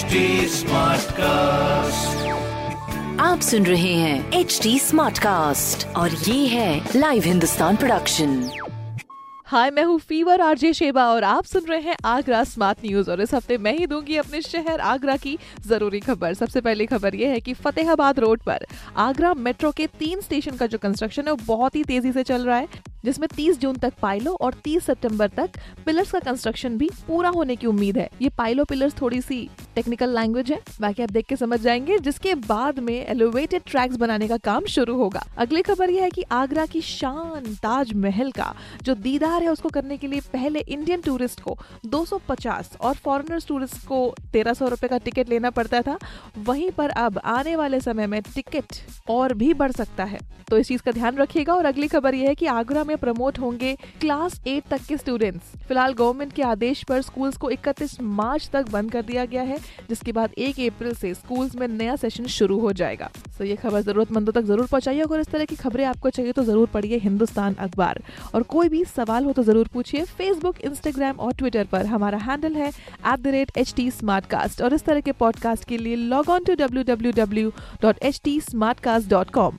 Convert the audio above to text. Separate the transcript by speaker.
Speaker 1: HD cast
Speaker 2: आप सुन रहे हैं एच डी स्मार्ट कास्ट और ये है लाइव हिंदुस्तान प्रोडक्शन
Speaker 3: हाय मैं हूँ फीवर आरजे शेबा और आप सुन रहे हैं आगरा स्मार्ट न्यूज़ और इस हफ़्ते मैं ही दूँगी अपने शहर आगरा की ज़रूरी खबर। सबसे पहली खबर ये है कि फतेहाबाद रोड पर आगरा मेट्रो के तीन स्टेशन का जो कंस्ट्रक्शन है वो बहुत ही तेज़ी से चल रहा है। जिसमें 30 जून तक पाइलो और 30 सितंबर तक पिलर्स का कंस्ट्रक्शन भी पूरा होने की उम्मीद है। ये पाइलो पिलर्स थोड़ी सी टेक्निकल लैंग्वेज है, बाकी आप देख के समझ जाएँगे, जिसके बाद में एलिवेटेड ट्रैक्स बनाने का काम शुरू होगा। अगली खबर यह है कि आगरा की शान ताज महल का, जो दीदार है उसको करने के लिए पहले इंडियन टूरिस्ट को 250 और फॉरेनर्स टूरिस्ट को तेरह सौ का टिकट लेना पड़ता था, वहीं पर अब आने वाले समय में टिकट और भी बढ़ सकता है। तो इस चीज़ का ध्यान रखिएगा और अगली खबर यह है कि आगरा में प्रमोट होंगे क्लास एट तक के स्टूडेंट्स फ़िलहाल गवर्नमेंट के आदेश पर स्कूल्स को 31 मार्च तक बंद कर दिया गया है, जिसके बाद 1 अप्रैल से स्कूल्स में नया सेशन शुरू हो जाएगा। तो ये खबर जरूरतमंदों तक ज़रूर पहुंचाइए अगर इस तरह की खबरें आपको चाहिए तो ज़रूर पढ़िए हिंदुस्तान अखबार। और कोई भी सवाल हो तो ज़रूर पूछिए फेसबुक इंस्टाग्राम और ट्विटर पर। हमारा हैंडल है एट और इस तरह के पॉडकास्ट के लिए log on to W W W dot H T smartcast dot com